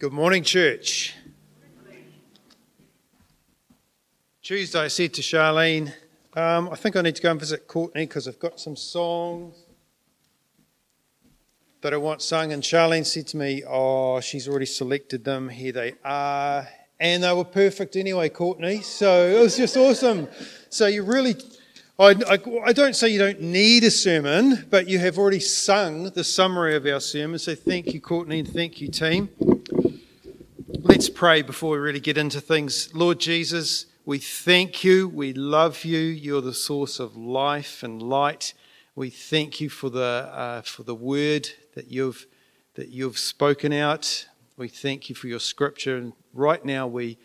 Good morning, church. Tuesday, I said to Charlene, um, I think I need to go and visit Courtney because I've got some songs that I want sung. And Charlene said to me, Oh, she's already selected them. Here they are. And they were perfect anyway, Courtney. So it was just awesome. So you really, I, I, I don't say you don't need a sermon, but you have already sung the summary of our sermon. So thank you, Courtney, and thank you, team. Pray before we really get into things. Lord Jesus, we thank you. We love you. You're the source of life and light. We thank you for the, uh, for the word that you've, that you've spoken out. We thank you for your scripture. And right now, we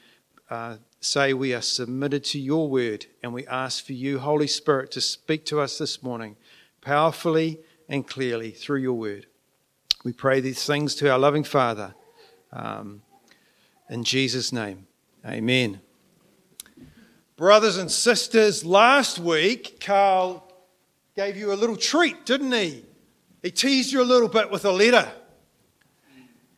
uh, say we are submitted to your word and we ask for you, Holy Spirit, to speak to us this morning powerfully and clearly through your word. We pray these things to our loving Father. Um, in Jesus' name, amen. Brothers and sisters, last week, Carl gave you a little treat, didn't he? He teased you a little bit with a letter.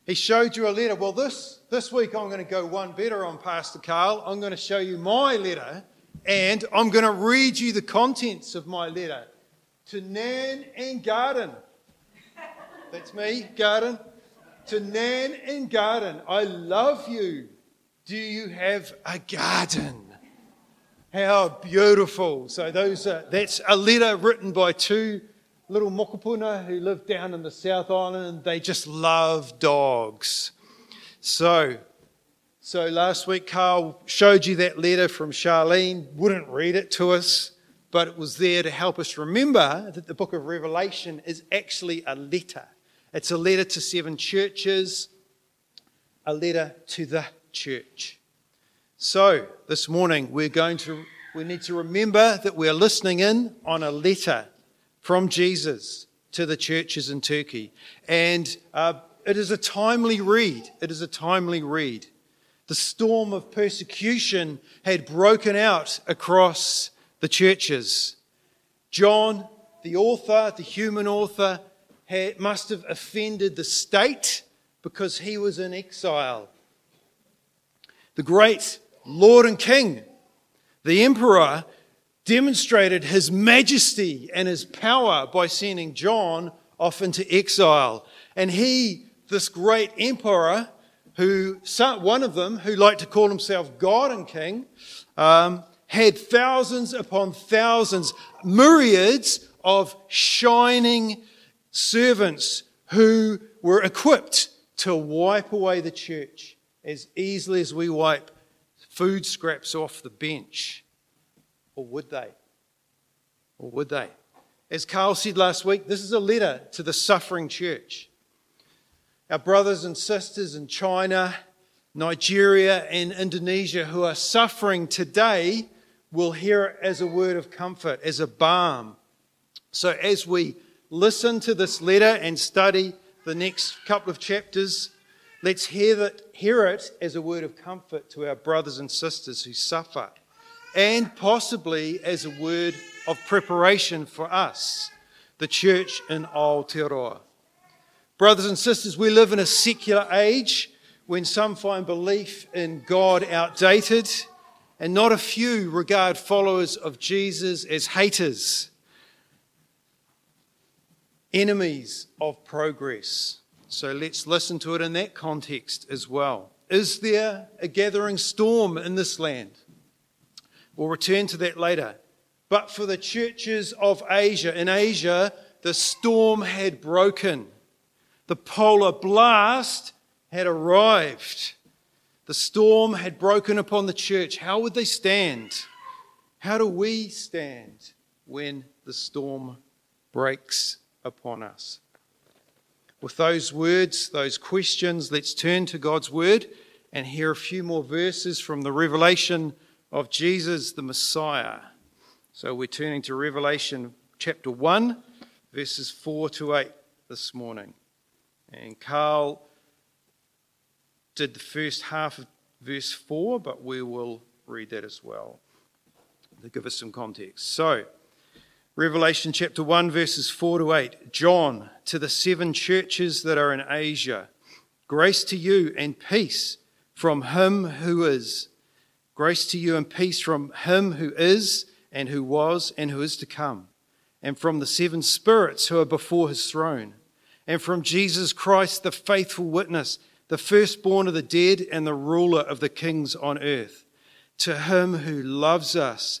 He showed you a letter. Well, this, this week I'm going to go one better on Pastor Carl. I'm going to show you my letter and I'm going to read you the contents of my letter to Nan and Garden. That's me, Garden to Nan and Garden. I love you. Do you have a garden? How beautiful. So those are, that's a letter written by two little mokopuna who live down in the South Island. They just love dogs. So, so last week Carl showed you that letter from Charlene. Wouldn't read it to us, but it was there to help us remember that the book of Revelation is actually a letter. It's a letter to seven churches, a letter to the church. So, this morning we're going to we need to remember that we're listening in on a letter from Jesus to the churches in Turkey. And uh, it is a timely read. It is a timely read. The storm of persecution had broken out across the churches. John, the author, the human author, had, must have offended the state because he was in exile. The great Lord and King, the Emperor, demonstrated his majesty and his power by sending John off into exile. And he, this great emperor, who one of them, who liked to call himself God and King, um, had thousands upon thousands, myriads of shining servants who were equipped to wipe away the church as easily as we wipe food scraps off the bench. Or would they? Or would they? As Carl said last week, this is a letter to the suffering church. Our brothers and sisters in China, Nigeria, and Indonesia who are suffering today will hear it as a word of comfort, as a balm. So as we listen to this letter and study the next couple of chapters, let's hear, hear it as a word of comfort to our brothers and sisters who suffer, and possibly as a word of preparation for us, the church in Aotearoa. Brothers and sisters, we live in a secular age when some find belief in God outdated, and not a few regard followers of Jesus as haters enemies of progress. So let's listen to it in that context as well. Is there a gathering storm in this land? We'll return to that later. But for the churches of Asia, in Asia, the storm had broken. The polar blast had arrived. The storm had broken upon the church. How would they stand? How do we stand when the storm breaks upon us. With those words, those questions, let's turn to God's word and hear a few more verses from the revelation of Jesus the Messiah. So we're turning to Revelation chapter 1, verses 4 to 8 this morning. And Carl did the first half of verse 4, but we will read that as well to give us some context. So, Revelation chapter 1, verses 4 to 8. John, to the seven churches that are in Asia, Grace to you and peace from him who is. Grace to you and peace from him who is, and who was, and who is to come, and from the seven spirits who are before his throne, and from Jesus Christ, the faithful witness, the firstborn of the dead, and the ruler of the kings on earth. To him who loves us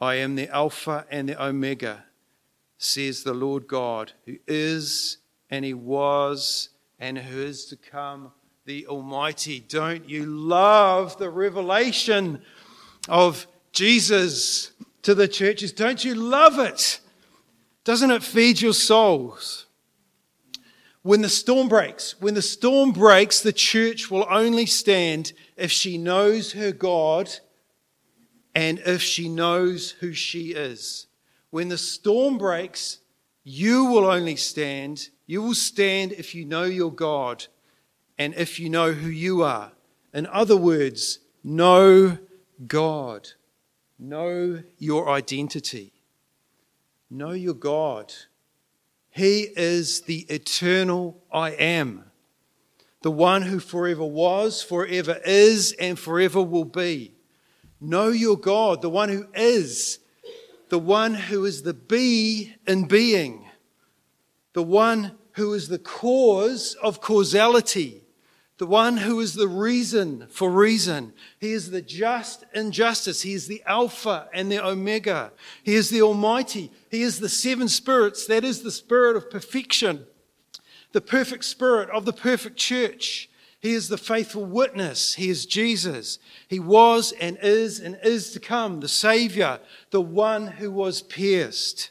I am the Alpha and the Omega, says the Lord God, who is and he was and who is to come the Almighty. Don't you love the revelation of Jesus to the churches? Don't you love it? Doesn't it feed your souls? When the storm breaks, when the storm breaks, the church will only stand if she knows her God and if she knows who she is. When the storm breaks, you will only stand. You will stand if you know your God and if you know who you are. In other words, know God. Know your identity. Know your God. He is the eternal I am, the one who forever was, forever is, and forever will be. Know your God, the one who is, the one who is the be in being, the one who is the cause of causality, the one who is the reason for reason. He is the just in justice. He is the Alpha and the Omega. He is the Almighty. He is the seven spirits. That is the spirit of perfection, the perfect spirit of the perfect church. He is the faithful witness. He is Jesus. He was and is and is to come, the Savior, the one who was pierced.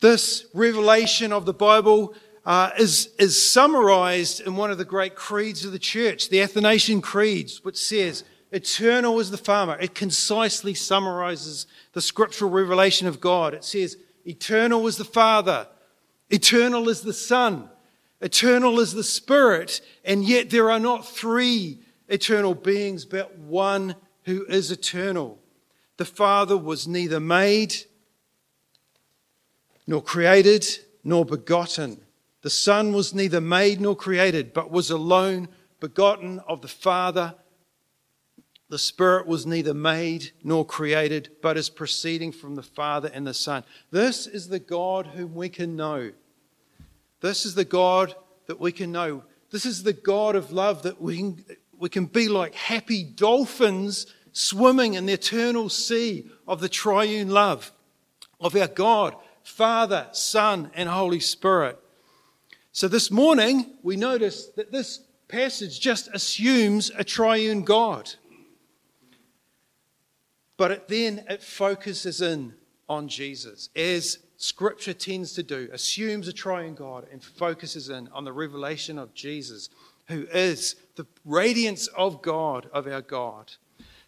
This revelation of the Bible uh, is, is summarized in one of the great creeds of the church, the Athanasian Creeds, which says, Eternal is the farmer. It concisely summarizes the scriptural revelation of God. It says, Eternal is the Father, eternal is the Son, eternal is the Spirit, and yet there are not three eternal beings, but one who is eternal. The Father was neither made nor created nor begotten. The Son was neither made nor created, but was alone begotten of the Father. The Spirit was neither made nor created, but is proceeding from the Father and the Son. This is the God whom we can know. This is the God that we can know. This is the God of love that we can, we can be like happy dolphins swimming in the eternal sea of the triune love of our God, Father, Son, and Holy Spirit. So this morning, we notice that this passage just assumes a triune God. But it then it focuses in on Jesus, as Scripture tends to do, assumes a triune God and focuses in on the revelation of Jesus, who is the radiance of God, of our God.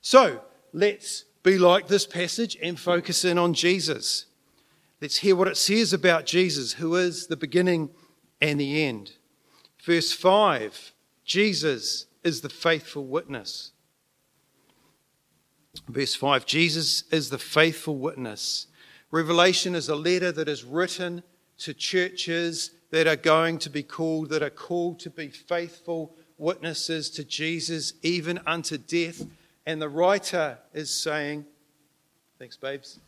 So let's be like this passage and focus in on Jesus. Let's hear what it says about Jesus, who is the beginning and the end. Verse 5 Jesus is the faithful witness. Verse 5 Jesus is the faithful witness. Revelation is a letter that is written to churches that are going to be called, that are called to be faithful witnesses to Jesus, even unto death. And the writer is saying, Thanks, babes.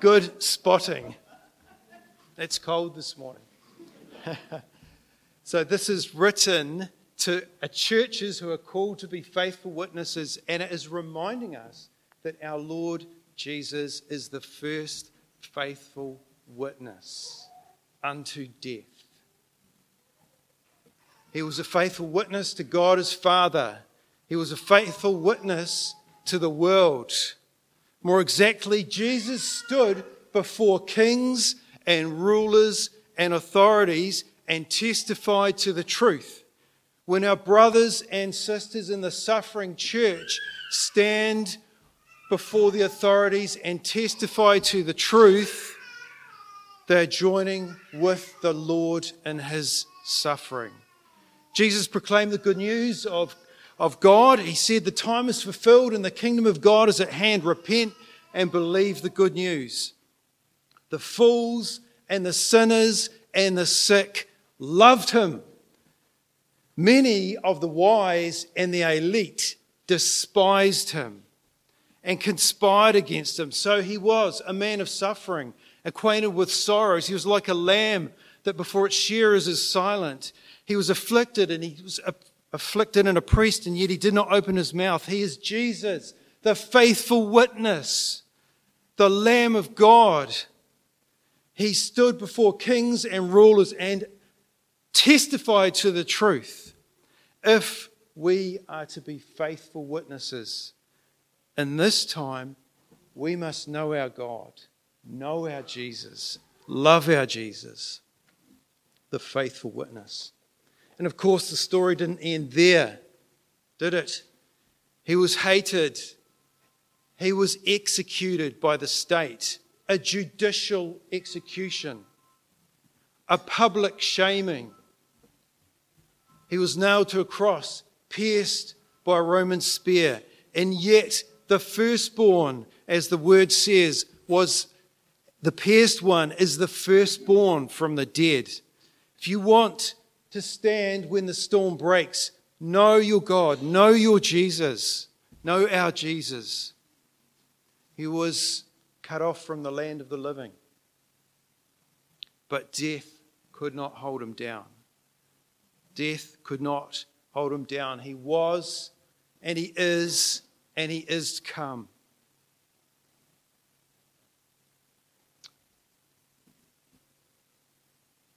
Good spotting. It's cold this morning. so this is written to uh, churches who are called to be faithful witnesses, and it is reminding us that our Lord Jesus is the first faithful witness unto death. He was a faithful witness to God as Father. He was a faithful witness to the world. More exactly, Jesus stood before kings and rulers and authorities and testified to the truth. When our brothers and sisters in the suffering church stand before the authorities and testify to the truth, they're joining with the Lord in his suffering. Jesus proclaimed the good news of, of God. He said, The time is fulfilled and the kingdom of God is at hand. Repent and believe the good news. The fools and the sinners and the sick loved him. Many of the wise and the elite despised him and conspired against him. So he was a man of suffering, acquainted with sorrows. He was like a lamb that before its shearers is silent. He was afflicted and he was afflicted and oppressed, and yet he did not open his mouth. He is Jesus, the faithful witness, the Lamb of God. He stood before kings and rulers and testified to the truth. If we are to be faithful witnesses, in this time, we must know our God, know our Jesus, love our Jesus, the faithful witness. And of course, the story didn't end there, did it? He was hated, he was executed by the state, a judicial execution, a public shaming. He was nailed to a cross, pierced by a Roman spear, and yet the firstborn, as the word says, was the pierced one is the firstborn from the dead. If you want to stand when the storm breaks, know your God, know your Jesus, know our Jesus. He was cut off from the land of the living, but death could not hold him down. Death could not hold him down. He was and he is and he is to come.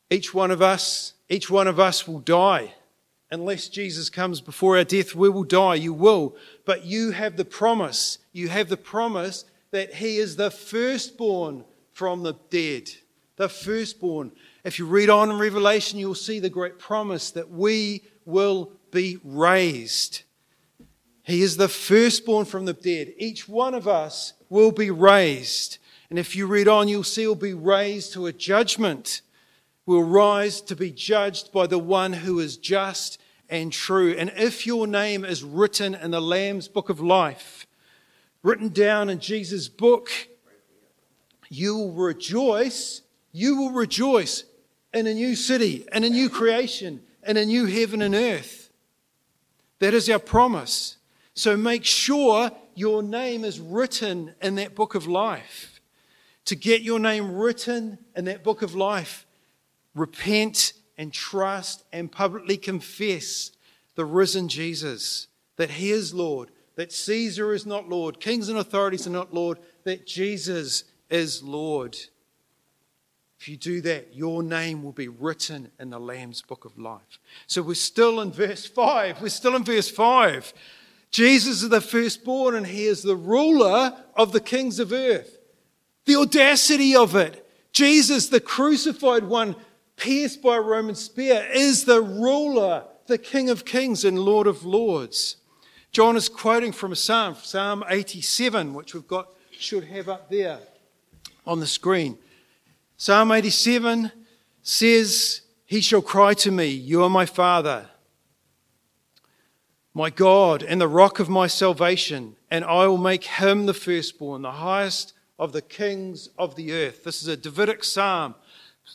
Each one of us, each one of us will die. Unless Jesus comes before our death, we will die. You will. But you have the promise. You have the promise that He is the firstborn from the dead. The firstborn. If you read on in Revelation, you'll see the great promise that we will be raised. He is the firstborn from the dead. Each one of us will be raised. And if you read on, you'll see we'll be raised to a judgment. We'll rise to be judged by the one who is just and true. And if your name is written in the Lamb's book of life, written down in Jesus' book, you will rejoice. You will rejoice in a new city, in a new creation, in a new heaven and earth. That is our promise. So make sure your name is written in that book of life. To get your name written in that book of life, repent and trust and publicly confess the risen Jesus, that he is Lord, that Caesar is not Lord, kings and authorities are not Lord, that Jesus is Lord. If you do that, your name will be written in the Lamb's book of life. So we're still in verse 5. We're still in verse 5. Jesus is the firstborn and he is the ruler of the kings of earth. The audacity of it. Jesus, the crucified one, pierced by a Roman spear, is the ruler, the King of kings and Lord of lords. John is quoting from a psalm, Psalm 87, which we've got, should have up there on the screen. Psalm 87 says, He shall cry to me, You are my Father my God and the rock of my salvation, and I will make him the firstborn, the highest of the kings of the earth. This is a Davidic psalm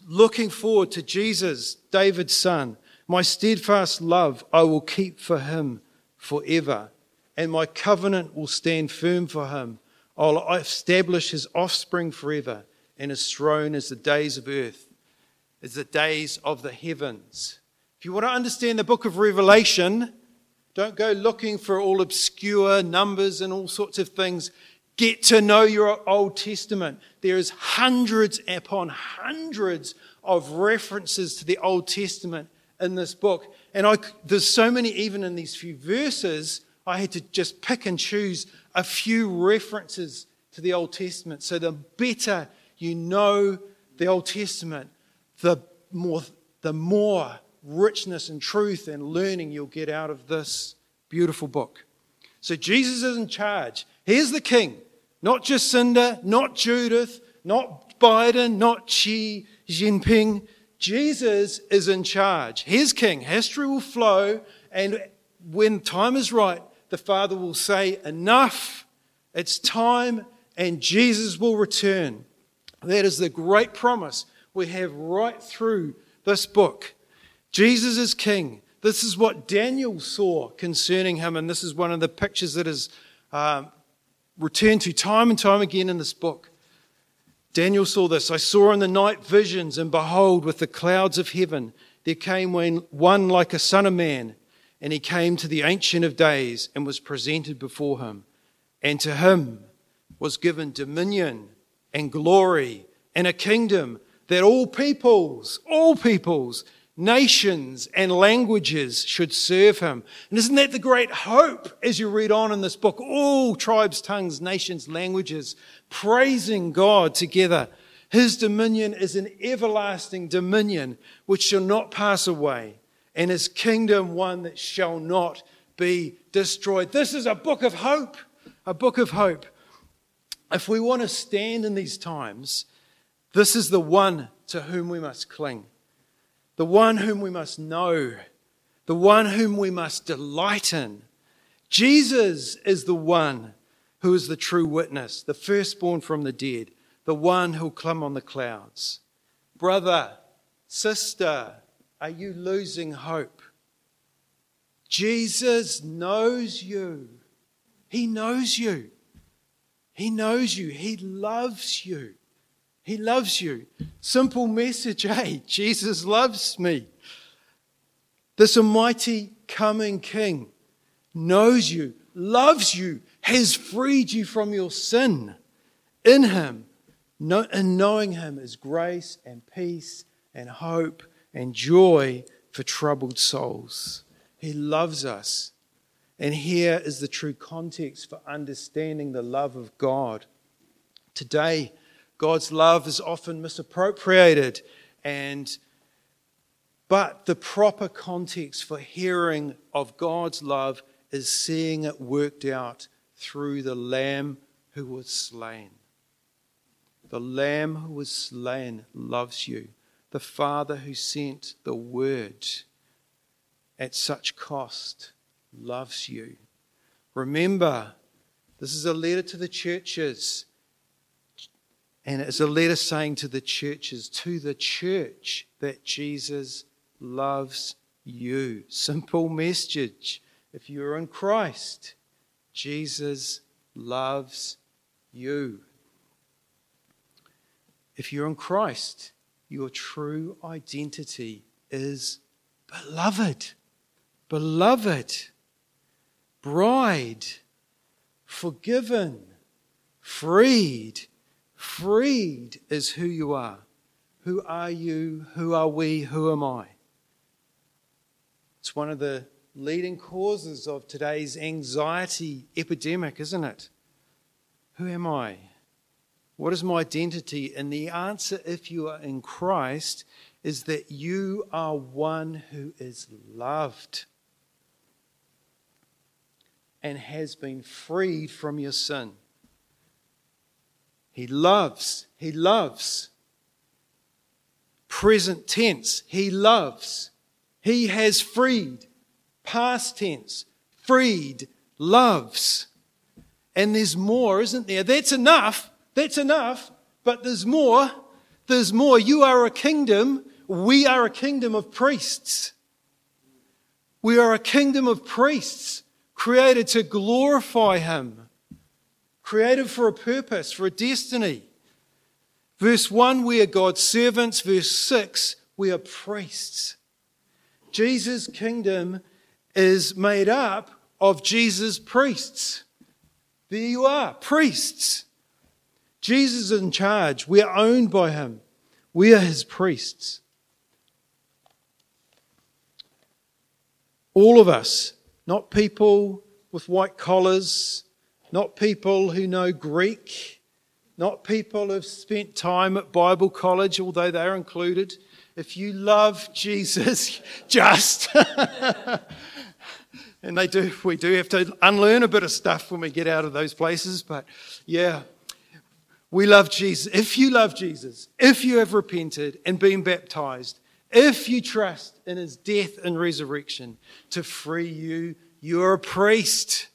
looking forward to Jesus, David's son. My steadfast love I will keep for him forever, and my covenant will stand firm for him. I'll establish his offspring forever, and his throne as the days of earth, as the days of the heavens. If you want to understand the book of Revelation, don't go looking for all obscure numbers and all sorts of things. Get to know your Old Testament. There is hundreds upon hundreds of references to the Old Testament in this book. And I, there's so many, even in these few verses, I had to just pick and choose a few references to the Old Testament. So the better you know the Old Testament, the more, the more richness and truth and learning you'll get out of this beautiful book. So Jesus is in charge. Here's the king, not Jacinda, not Judith, not Biden, not Xi Jinping. Jesus is in charge. He's king. History will flow, and when time is right, the Father will say, Enough, it's time, and Jesus will return. That is the great promise we have right through this book. Jesus is king. This is what Daniel saw concerning him, and this is one of the pictures that is um, returned to time and time again in this book. Daniel saw this. I saw in the night visions, and behold, with the clouds of heaven, there came one like a son of man, and he came to the Ancient of Days and was presented before him. And to him was given dominion and glory and a kingdom that all peoples, all peoples, nations and languages should serve him. And isn't that the great hope as you read on in this book? All tribes, tongues, nations, languages praising God together. His dominion is an everlasting dominion which shall not pass away, and his kingdom one that shall not be destroyed. This is a book of hope, a book of hope. If we want to stand in these times, this is the one to whom we must cling the one whom we must know, the one whom we must delight in. Jesus is the one who is the true witness, the firstborn from the dead, the one who'll come on the clouds. Brother, sister, are you losing hope? Jesus knows you. He knows you. He knows you. He loves you. He loves you. Simple message, hey, Jesus loves me. This almighty coming King knows you, loves you, has freed you from your sin. In Him, in knowing Him is grace and peace and hope and joy for troubled souls. He loves us. And here is the true context for understanding the love of God. Today, God's love is often misappropriated and but the proper context for hearing of God's love is seeing it worked out through the lamb who was slain. The lamb who was slain loves you. The Father who sent the word at such cost loves you. Remember, this is a letter to the churches. And it's a letter saying to the churches, to the church, that Jesus loves you. Simple message. If you're in Christ, Jesus loves you. If you're in Christ, your true identity is beloved. Beloved. Bride. Forgiven. Freed Freed is who you are. Who are you? Who are we? Who am I? It's one of the leading causes of today's anxiety epidemic, isn't it? Who am I? What is my identity? And the answer, if you are in Christ, is that you are one who is loved and has been freed from your sin. He loves. He loves. Present tense. He loves. He has freed. Past tense. Freed. Loves. And there's more, isn't there? That's enough. That's enough. But there's more. There's more. You are a kingdom. We are a kingdom of priests. We are a kingdom of priests created to glorify Him created for a purpose, for a destiny. Verse 1, we are God's servants. Verse 6, we are priests. Jesus' kingdom is made up of Jesus' priests. There you are, priests. Jesus is in charge. We are owned by him. We are his priests. All of us, not people with white collars, not people who know Greek, not people who've spent time at Bible college, although they're included, if you love Jesus, just. and they do, we do have to unlearn a bit of stuff when we get out of those places, but yeah. We love Jesus. If you love Jesus, if you have repented and been baptized, if you trust in his death and resurrection to free you, you're a priest.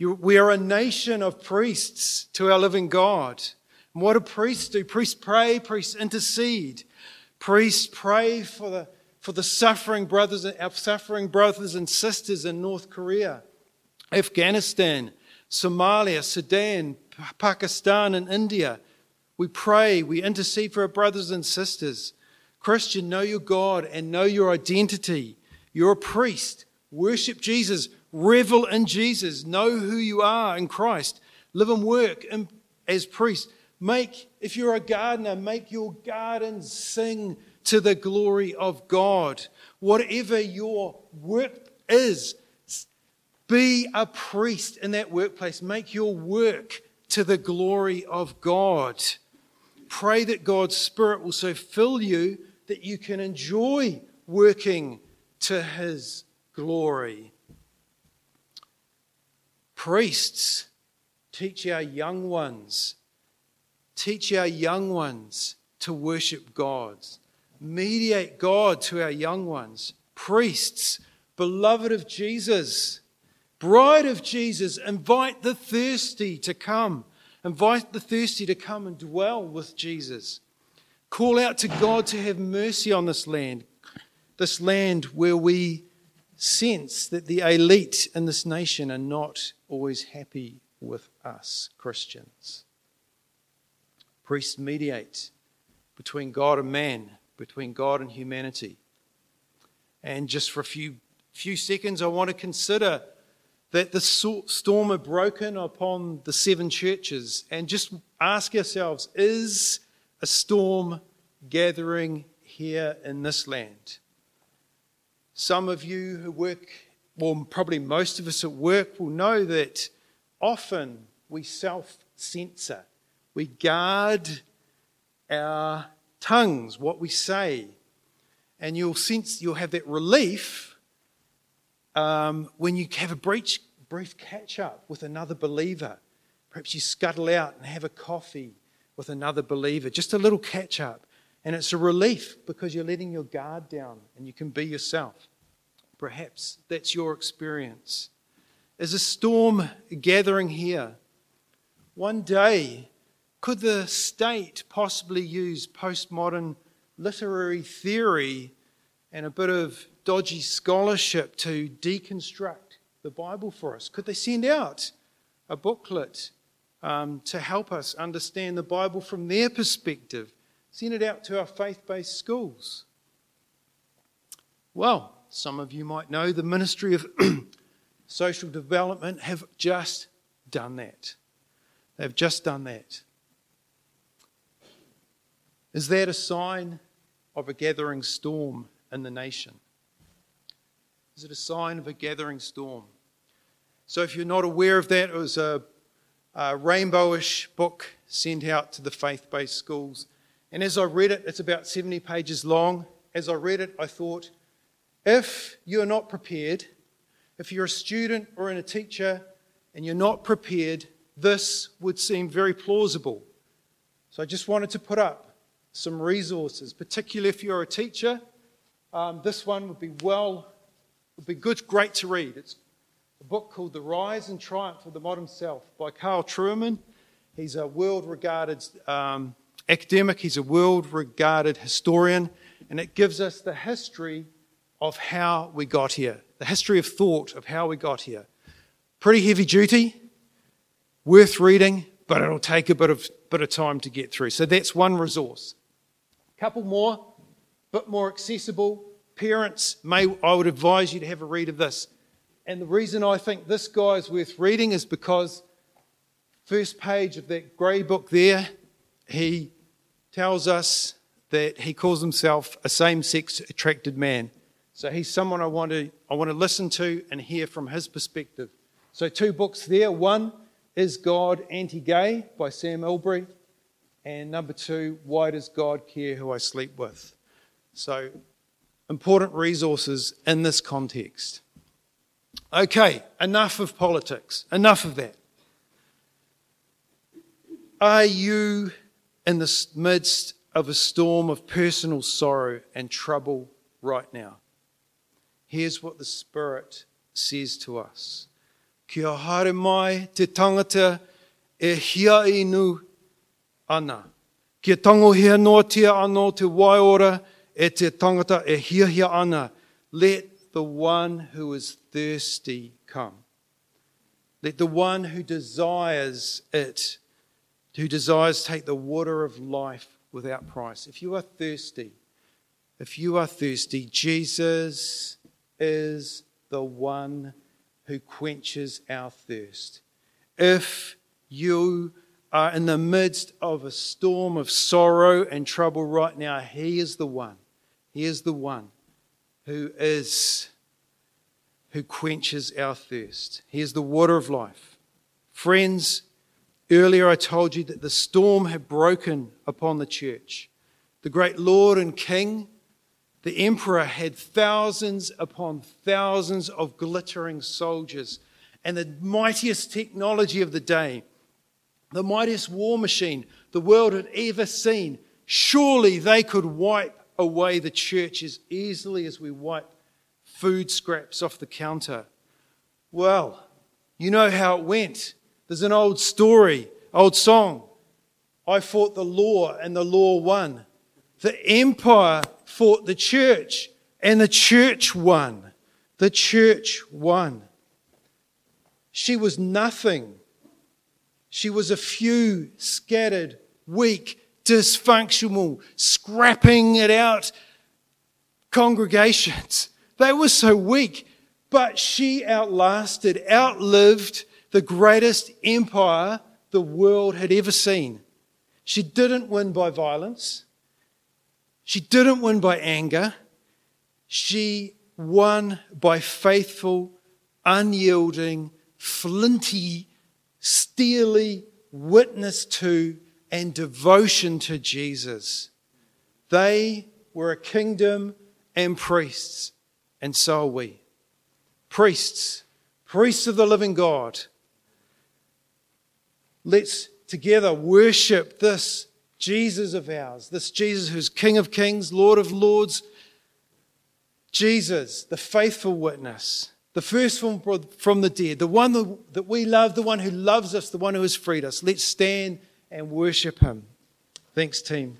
You, we are a nation of priests to our living God. And what do priests do? Priests pray, priests intercede. Priests pray for the, for the suffering brothers, our suffering brothers and sisters in North Korea, Afghanistan, Somalia, Sudan, Pakistan, and India. We pray, we intercede for our brothers and sisters. Christian, know your God and know your identity. You're a priest. Worship Jesus. Revel in Jesus. Know who you are in Christ. Live and work in, as priests. Make, if you're a gardener, make your garden sing to the glory of God. Whatever your work is, be a priest in that workplace. Make your work to the glory of God. Pray that God's Spirit will so fill you that you can enjoy working to His glory. Priests, teach our young ones Teach our young ones to worship God. Mediate God to our young ones. Priests, beloved of Jesus, bride of Jesus, invite the thirsty to come. Invite the thirsty to come and dwell with Jesus. Call out to God to have mercy on this land, this land where we sense that the elite in this nation are not always happy with us, Christians. Priests mediate between God and man, between God and humanity. And just for a few, few seconds, I want to consider that the storm had broken upon the seven churches and just ask ourselves is a storm gathering here in this land? Some of you who work, well, probably most of us at work, will know that often we self censor we guard our tongues, what we say. And you'll sense, you'll have that relief um, when you have a brief, brief catch up with another believer. Perhaps you scuttle out and have a coffee with another believer, just a little catch up. And it's a relief because you're letting your guard down and you can be yourself. Perhaps that's your experience. Is a storm gathering here? One day, could the state possibly use postmodern literary theory and a bit of dodgy scholarship to deconstruct the Bible for us? Could they send out a booklet um, to help us understand the Bible from their perspective? Send it out to our faith based schools. Well, some of you might know the Ministry of Social Development have just done that. They've just done that. Is that a sign of a gathering storm in the nation? Is it a sign of a gathering storm? So, if you're not aware of that, it was a, a rainbowish book sent out to the faith based schools. And as I read it, it's about 70 pages long. As I read it, I thought, if you're not prepared, if you're a student or in a teacher and you're not prepared, this would seem very plausible. So I just wanted to put up some resources, particularly if you're a teacher. Um, this one would be well, would be good, great to read. It's a book called The Rise and Triumph of the Modern Self by Carl Trueman. He's a world regarded um, academic, he's a world regarded historian, and it gives us the history of how we got here, the history of thought of how we got here. Pretty heavy duty, worth reading, but it'll take a bit of, bit of time to get through. So that's one resource A couple more, but more accessible. Parents, may, I would advise you to have a read of this. And the reason I think this guy is worth reading is because first page of that grey book there, he tells us that he calls himself a same-sex attracted man. So he's someone I want to I want to listen to and hear from his perspective. So two books there. One is God Anti-Gay by Sam Allberry. And number two, why does God care who I sleep with? So, important resources in this context. Okay, enough of politics. Enough of that. Are you in the midst of a storm of personal sorrow and trouble right now? Here's what the Spirit says to us. Kia haere mai te tangata e hia inu ana. Kia tango hea noatia anō te waiora e te tangata e hia hia ana. Let the one who is thirsty come. Let the one who desires it, who desires to take the water of life without price. If you are thirsty, if you are thirsty, Jesus is the one who quenches our thirst. If you are in the midst of a storm of sorrow and trouble right now, He is the one. He is the one who is who quenches our thirst. He is the water of life. Friends, earlier I told you that the storm had broken upon the church. The great Lord and King the emperor had thousands upon thousands of glittering soldiers and the mightiest technology of the day, the mightiest war machine the world had ever seen. Surely they could wipe away the church as easily as we wipe food scraps off the counter. Well, you know how it went. There's an old story, old song. I fought the law and the law won. The empire fought the church, and the church won. The church won. She was nothing. She was a few scattered, weak, dysfunctional, scrapping it out congregations. They were so weak, but she outlasted, outlived the greatest empire the world had ever seen. She didn't win by violence. She didn't win by anger. She won by faithful, unyielding, flinty, steely witness to and devotion to Jesus. They were a kingdom and priests, and so are we. Priests, priests of the living God. Let's together worship this Jesus of ours, this Jesus who's King of Kings, Lord of Lords, Jesus, the faithful witness, the first from, from the dead, the one that we love, the one who loves us, the one who has freed us. Let's stand and worship him. Thanks, team.